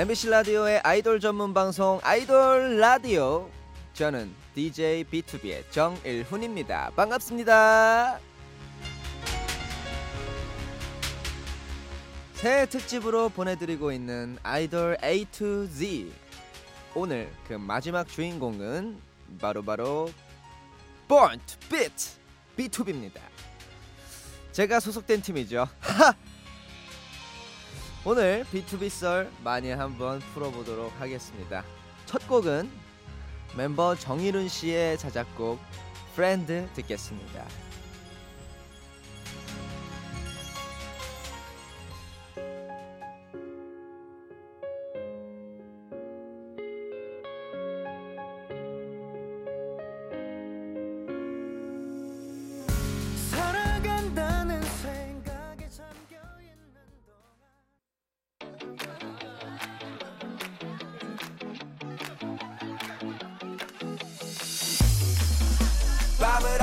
MBC 라디오의 아이돌 전문 방송 아이돌 라디오. 저는 DJ B2B의 정일훈입니다. 반갑습니다. 새 특집으로 보내드리고 있는 아이돌 A to Z. 오늘 그 마지막 주인공은 바로바로 to Beat B2B입니다. 제가 소속된 팀이죠. 오늘 B2B 썰 많이 한번 풀어보도록 하겠습니다. 첫 곡은 멤버 정일훈 씨의 자작곡 Friend 듣겠습니다.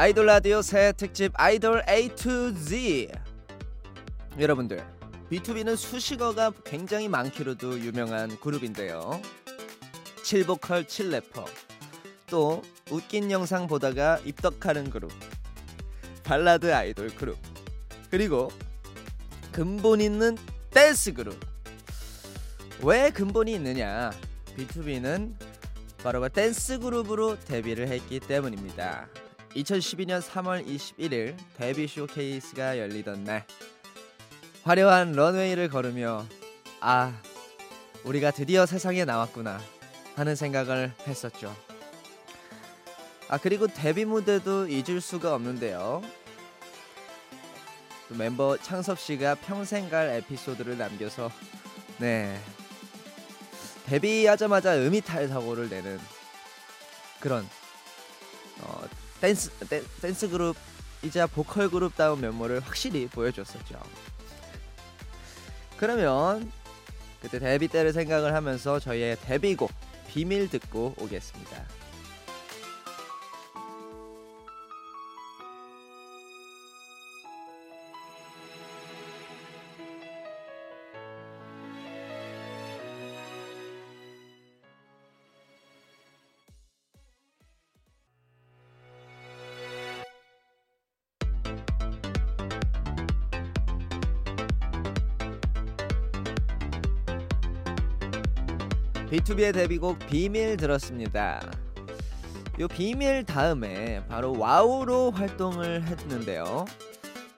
아이돌 라디오 새 특집 아이돌 A to Z. 여러분들, B2B는 수식어가 굉장히 많기로도 유명한 그룹인데요. 7보컬 7래퍼. 또 웃긴 영상 보다가 입덕하는 그룹. 발라드 아이돌 그룹. 그리고 근본 있는 댄스 그룹. 왜 근본이 있느냐? B2B는 바로 그 댄스 그룹으로 데뷔를 했기 때문입니다. 2012년 3월 21일 데뷔 쇼케이스가 열리던 날 화려한 런웨이를 걸으며 아 우리가 드디어 세상에 나왔구나 하는 생각을 했었죠. 아 그리고 데뷔 무대도 잊을 수가 없는데요. 또 멤버 창섭 씨가 평생 갈 에피소드를 남겨서 네 데뷔하자마자 음이탈 사고를 내는 그런 어, 댄스 댄, 댄스 그룹이자 보컬 그룹다운 면모를 확실히 보여줬었죠. 그러면 그때 데뷔 때를 생각을 하면서 저희의 데뷔곡 비밀 듣고 오겠습니다. B2B의 데뷔곡 비밀 들었습니다. 요 비밀 다음에 바로 와우로 활동을 했는데요.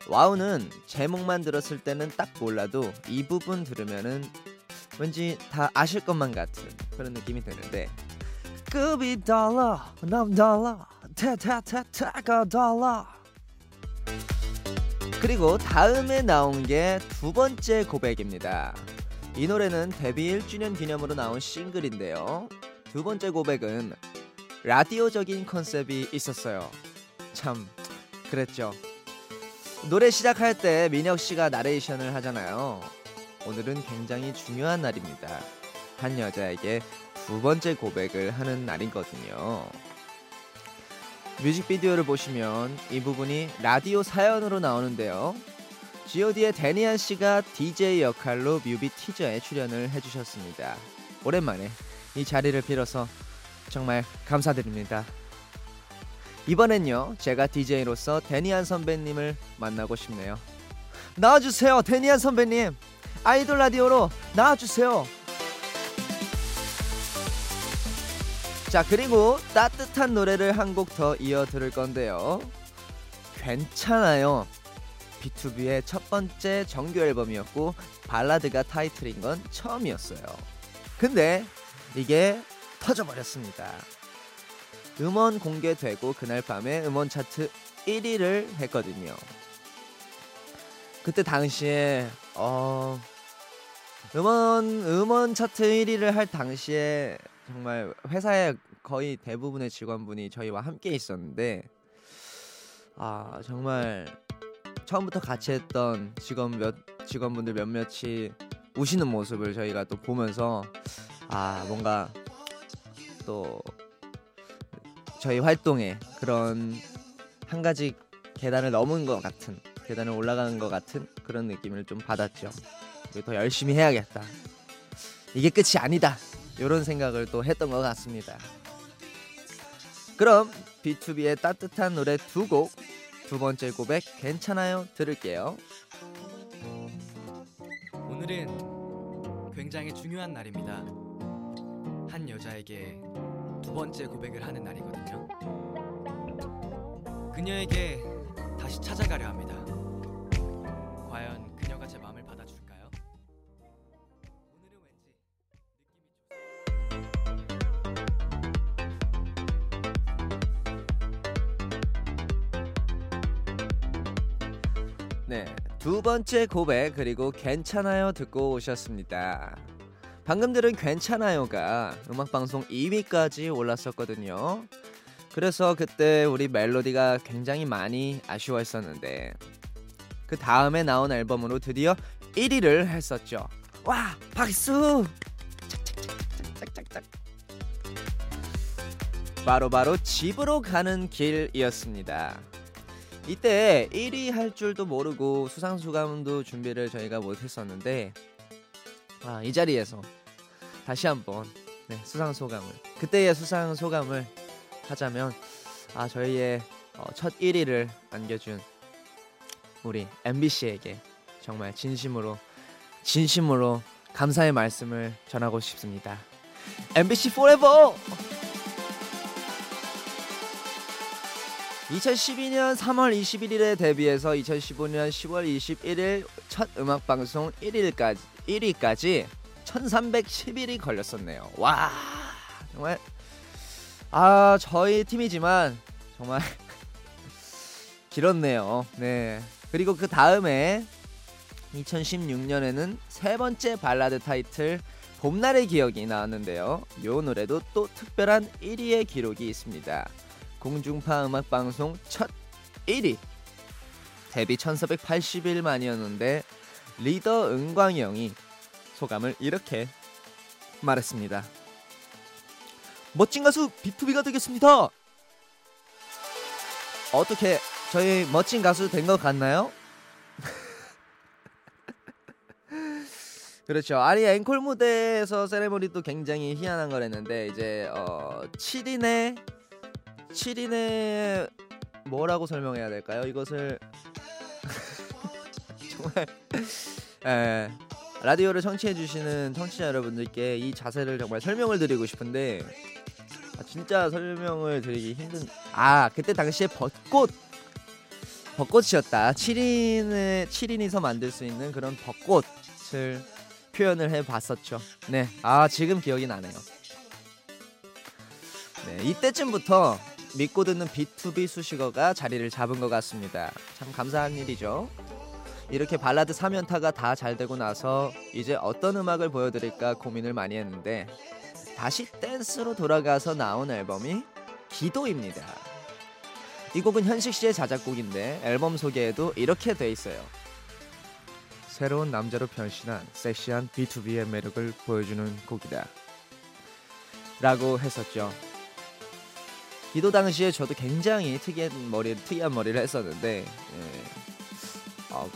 와우는 제목만 들었을 때는 딱 몰라도 이 부분 들으면은 왠지 다 아실 것만 같은 그런 느낌이 드는데 급이 달라 남 달라 타타타타가 달라 그리고 다음에 나온 게 두 번째 고백입니다. 이 노래는 데뷔 1주년 기념으로 나온 싱글인데요. 두 번째 고백은 라디오적인 컨셉이 있었어요. 참 그랬죠. 노래 시작할 때 민혁 씨가 나레이션을 하잖아요. 오늘은 굉장히 중요한 날입니다. 한 여자에게 두 번째 고백을 하는 날이거든요. 뮤직비디오를 보시면 이 부분이 라디오 사연으로 나오는데요. G.O.D의 데니안 씨가 DJ 역할로 뮤비 티저에 출연을 해주셨습니다. 오랜만에 이 자리를 빌어서 정말 감사드립니다. 이번엔요, 제가 DJ로서 데니안 선배님을 만나고 싶네요. 나와주세요, 데니안 선배님. 아이돌 라디오로 나와주세요. 자, 그리고 따뜻한 노래를 한 곡 더 이어 들을 건데요. 괜찮아요. B2B의 첫 번째 정규 앨범이었고 발라드가 타이틀인 건 처음이었어요. 근데 이게 터져버렸습니다. 음원 공개되고 그날 밤에 음원 차트 1위를 했거든요. 그때 당시에 어 음원 음원 차트 1위를 할 당시에 정말 회사의 거의 대부분의 직원분이 저희와 함께 있었는데 아 정말 처음부터 같이 했던 직원 몇 직원분들 몇몇이 우시는 모습을 저희가 또 보면서 아 뭔가 또 저희 활동에 그런 한 가지 계단을 넘은 것 같은 계단을 올라가는 것 같은 그런 느낌을 좀 받았죠. 더 열심히 해야겠다. 이게 끝이 아니다. 이런 생각을 또 했던 것 같습니다. 그럼 B2B의 따뜻한 노래 두 곡, 두 번째 고백 괜찮아요? 들을게요. 오늘은 굉장히 중요한 날입니다. 한 여자에게 두 번째 고백을 하는 날이거든요. 그녀에게 다시 찾아가려 합니다. 두 번째 고백 그리고 괜찮아요 듣고 오셨습니다. 방금 들은 괜찮아요가 음악 방송 2위까지 올랐었거든요. 그래서 그때 우리 멜로디가 굉장히 많이 아쉬워했었는데 그 다음에 나온 앨범으로 드디어 1위를 했었죠. 와, 박수! 바로바로 집으로 가는 길이었습니다. 이때 1위 할 줄도 모르고 수상 소감도 준비를 저희가 못했었는데 아, 이 자리에서 다시 한번 네, 수상 소감을 그때의 수상 소감을 하자면 아 저희의 어, 첫 1위를 안겨준 우리 MBC에게 정말 진심으로 진심으로 감사의 말씀을 전하고 싶습니다. MBC Forever! 2012년 3월 21일에 데뷔해서 2015년 10월 21일 첫 음악 방송 1일까지 1위까지 1310일이 걸렸었네요. 와 정말 아 저희 팀이지만 정말 길었네요. 네 그리고 그 다음에 2016년에는 세 번째 발라드 타이틀 봄날의 기억이 나왔는데요. 이 노래도 또 특별한 1위의 기록이 있습니다. 공중파 음악 방송 첫 1위 데뷔 1480일 만이었는데 리더 은광이 형이 소감을 이렇게 말했습니다. 멋진 가수 B2B가 되겠습니다. 어떻게 저희 멋진 가수 된 것 같나요? 그렇죠. 아니 앵콜 무대에서 세레모니도 굉장히 희한한 걸 했는데 이제 어 7인의 7인의 뭐라고 설명해야 될까요? 이것을 정말 에, 라디오를 청취해 주시는 청취자 여러분들께 이 자세를 정말 설명을 드리고 싶은데 아, 진짜 설명을 드리기 힘든 아 그때 당시에 벚꽃 벚꽃이었다. 7인의 7인이서 만들 수 있는 그런 벚꽃을 표현을 해 봤었죠. 네아 지금 기억이 나네요. 네 이때쯤부터 믿고 듣는 B2B 수식어가 자리를 잡은 것 같습니다 참 감사한 일이죠 이렇게 발라드 3연타가 다 잘 되고 나서 이제 어떤 음악을 보여드릴까 고민을 많이 했는데 다시 댄스로 돌아가서 나온 앨범이 기도입니다. 이 곡은 현식 씨의 자작곡인데 앨범 소개에도 이렇게 돼 있어요. 새로운 남자로 변신한 섹시한 B2B의 매력을 보여주는 곡이다. 라고 했었죠. 기도 당시에 저도 굉장히 특이한 머리 특이한 머리를 했었는데 예. 어,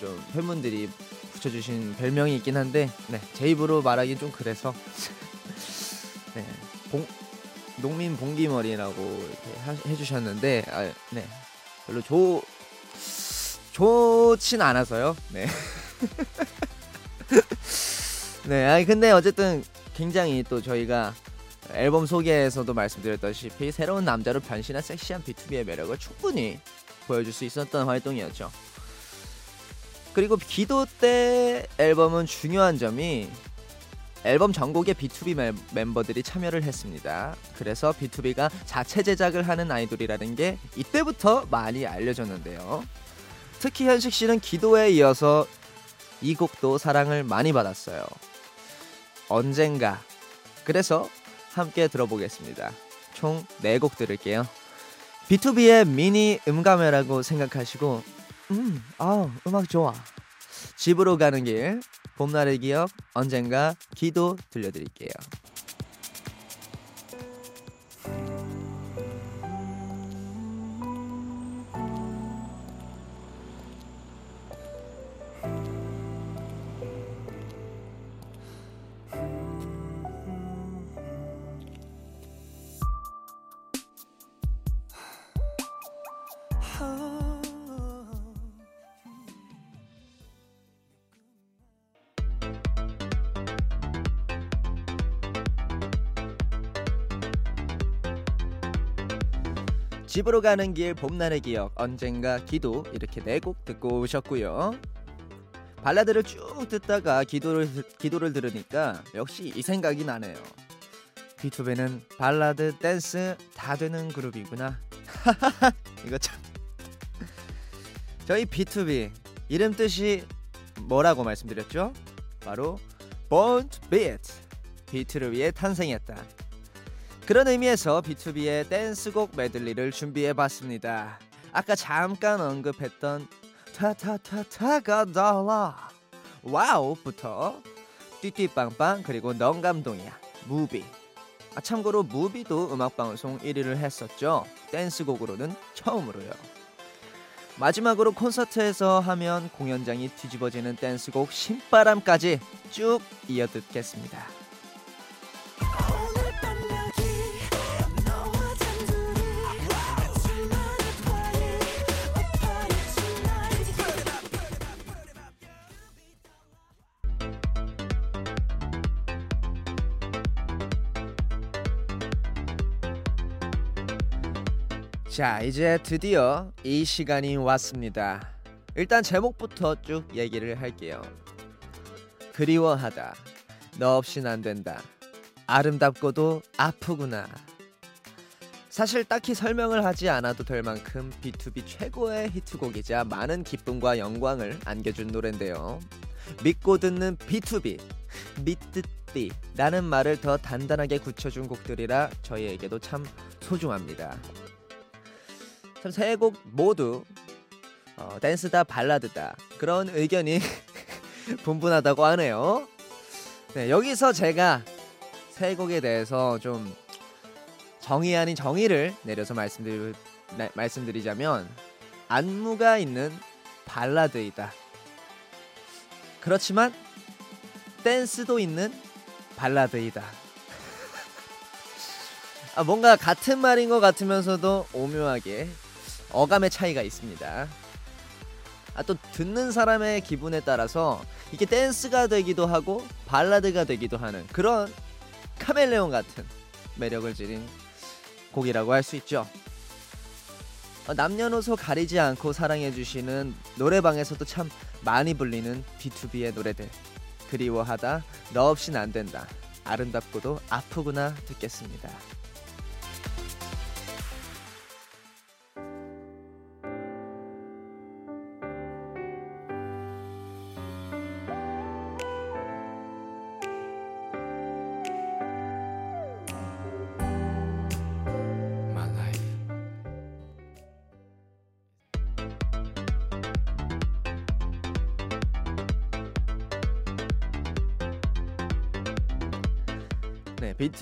좀 팬분들이 붙여주신 별명이 있긴 한데 네, 제 입으로 말하기 좀 그래서 네, 봉, 농민 봉기머리라고 이렇게 하, 해주셨는데 아, 네, 별로 좋 좋진 않아서요. 네. 네, 아니 근데 어쨌든 굉장히 또 저희가 앨범 소개에서도 말씀드렸다시피 새로운 남자로 변신한 섹시한 B2B의 매력을 충분히 보여줄 수 있었던 활동이었죠. 그리고 기도 때 앨범은 중요한 점이 앨범 전곡에 B2B 멤- 멤버들이 참여를 했습니다. 그래서 B2B가 자체 제작을 하는 아이돌이라는 게 이때부터 많이 알려졌는데요. 특히 현식 씨는 기도에 이어서 이 곡도 사랑을 많이 받았어요. 언젠가. 그래서 함께 들어보겠습니다. 총 4곡 들을게요. B2B의 미니 음감회라고 생각하시고 음, 아, 음악 좋아. 집으로 가는 길, 봄날의 기억, 언젠가 기도 들려드릴게요. 집으로 가는 길, 봄날의 기억, 언젠가 기도 이렇게 네 곡 듣고 오셨고요. 발라드를 쭉 듣다가 기도를 듣- 기도를 들으니까 역시 이 생각이 나네요. B2B는 발라드, 댄스 다 되는 그룹이구나. 이거 참. 저희 B2B 이름 뜻이 뭐라고 말씀드렸죠? 바로 Born to Beat. 비트를 위해 탄생했다. 그런 의미에서 B2B의 댄스곡 메들리를 준비해봤습니다. 아까 잠깐 언급했던 타타타타가 달라 WOW부터 뛰뛰빵빵 그리고 넌 감동이야. MOVIE. 아 참고로 MOVIE도 음악방송 1위를 했었죠. 댄스곡으로는 처음으로요. 마지막으로 콘서트에서 하면 공연장이 뒤집어지는 댄스곡 신바람까지 쭉 이어 듣겠습니다 자, 이제 드디어 이 시간이 왔습니다. 일단 제목부터 쭉 얘기를 할게요. 그리워하다. 너 없인 안 된다. 아름답고도 아프구나. 사실 딱히 설명을 하지 않아도 될 만큼 B2B 최고의 히트곡이자 많은 기쁨과 영광을 안겨준 노래인데요. 믿고 듣는 B2B, 믿듯비 라는 말을 더 단단하게 굳혀준 곡들이라 저희에게도 참 소중합니다. 참 세 곡 모두 어, 댄스다 발라드다 그런 의견이 분분하다고 하네요. 네, 여기서 제가 세 곡에 대해서 좀 정의 아닌 정의를 내려서 말씀드리, 나- 말씀드리자면 안무가 있는 발라드이다. 그렇지만 댄스도 있는 발라드이다. 아, 뭔가 같은 말인 것 같으면서도 오묘하게 어감의 차이가 있습니다. 아, 또 듣는 사람의 기분에 따라서 이게 댄스가 되기도 하고 발라드가 되기도 하는 그런 카멜레온 같은 매력을 지닌 곡이라고 할 수 있죠. 어, 남녀노소 가리지 않고 사랑해주시는 노래방에서도 참 많이 불리는 B2B의 노래들. 그리워하다, 너 없인 안 된다. 아름답고도 아프구나 듣겠습니다.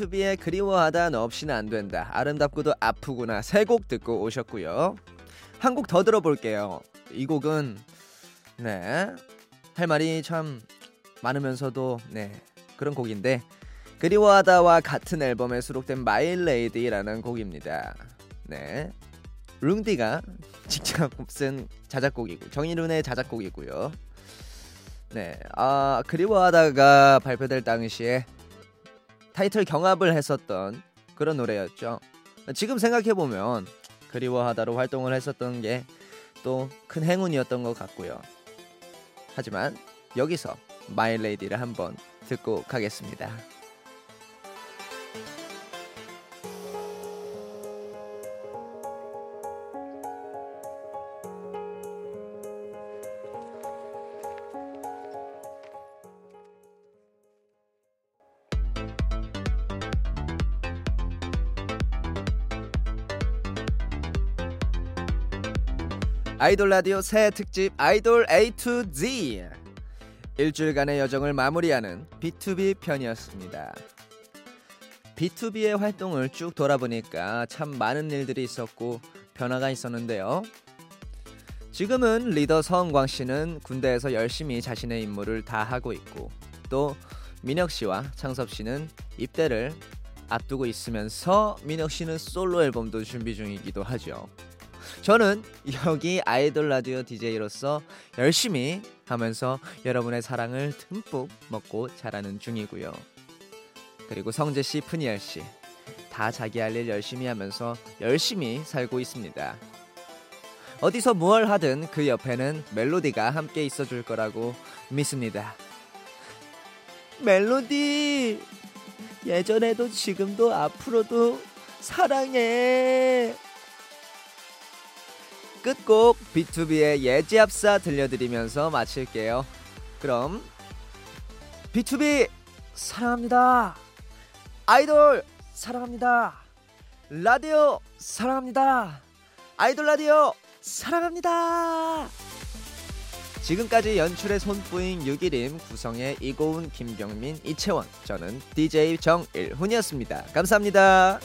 B2B의 그리워하다 너 없이는 안 된다. 아름답고도 아프구나. 세 곡 듣고 오셨고요. 한 곡 더 들어볼게요. 이 곡은 네. 할 말이 참 많으면서도 네. 그런 곡인데 그리워하다와 같은 앨범에 수록된 My Lady라는 곡입니다. 네. 룽디가 직접 쓴 자작곡이고 정일훈의 자작곡이고요. 네. 아, 그리워하다가 발표될 당시에 타이틀 경합을 했었던 그런 노래였죠. 지금 생각해 보면 그리워하다로 활동을 했었던 게 또 큰 행운이었던 것 같고요. 하지만 여기서 마일레이디를 한번 듣고 가겠습니다. 아이돌 라디오 새 특집 아이돌 A to Z 일주일간의 여정을 마무리하는 B2B 편이었습니다. B2B의 활동을 쭉 돌아보니까 참 많은 일들이 있었고 변화가 있었는데요. 지금은 리더 서은광 씨는 군대에서 열심히 자신의 임무를 다 하고 있고 또 민혁 씨와 창섭 씨는 입대를 앞두고 있으면서 민혁 씨는 솔로 앨범도 준비 중이기도 하죠. 저는 여기 아이돌 라디오 DJ로서 열심히 하면서 여러분의 사랑을 듬뿍 먹고 자라는 중이고요. 그리고 성재 씨, 푸니엘 씨. 다 자기 할 일 열심히 하면서 열심히 살고 있습니다. 어디서 뭘 하든 그 옆에는 멜로디가 함께 있어 줄 거라고 믿습니다. 멜로디! 예전에도 지금도 앞으로도 사랑해! 끝곡 B2B의 예지합사 들려드리면서 마칠게요. 그럼 B2B 사랑합니다. 아이돌 사랑합니다. 라디오 사랑합니다. 아이돌 라디오 사랑합니다. 지금까지 연출의 손뿌잉 6일임 구성의 이고은 김경민 이채원 저는 DJ 정일훈이었습니다. 감사합니다.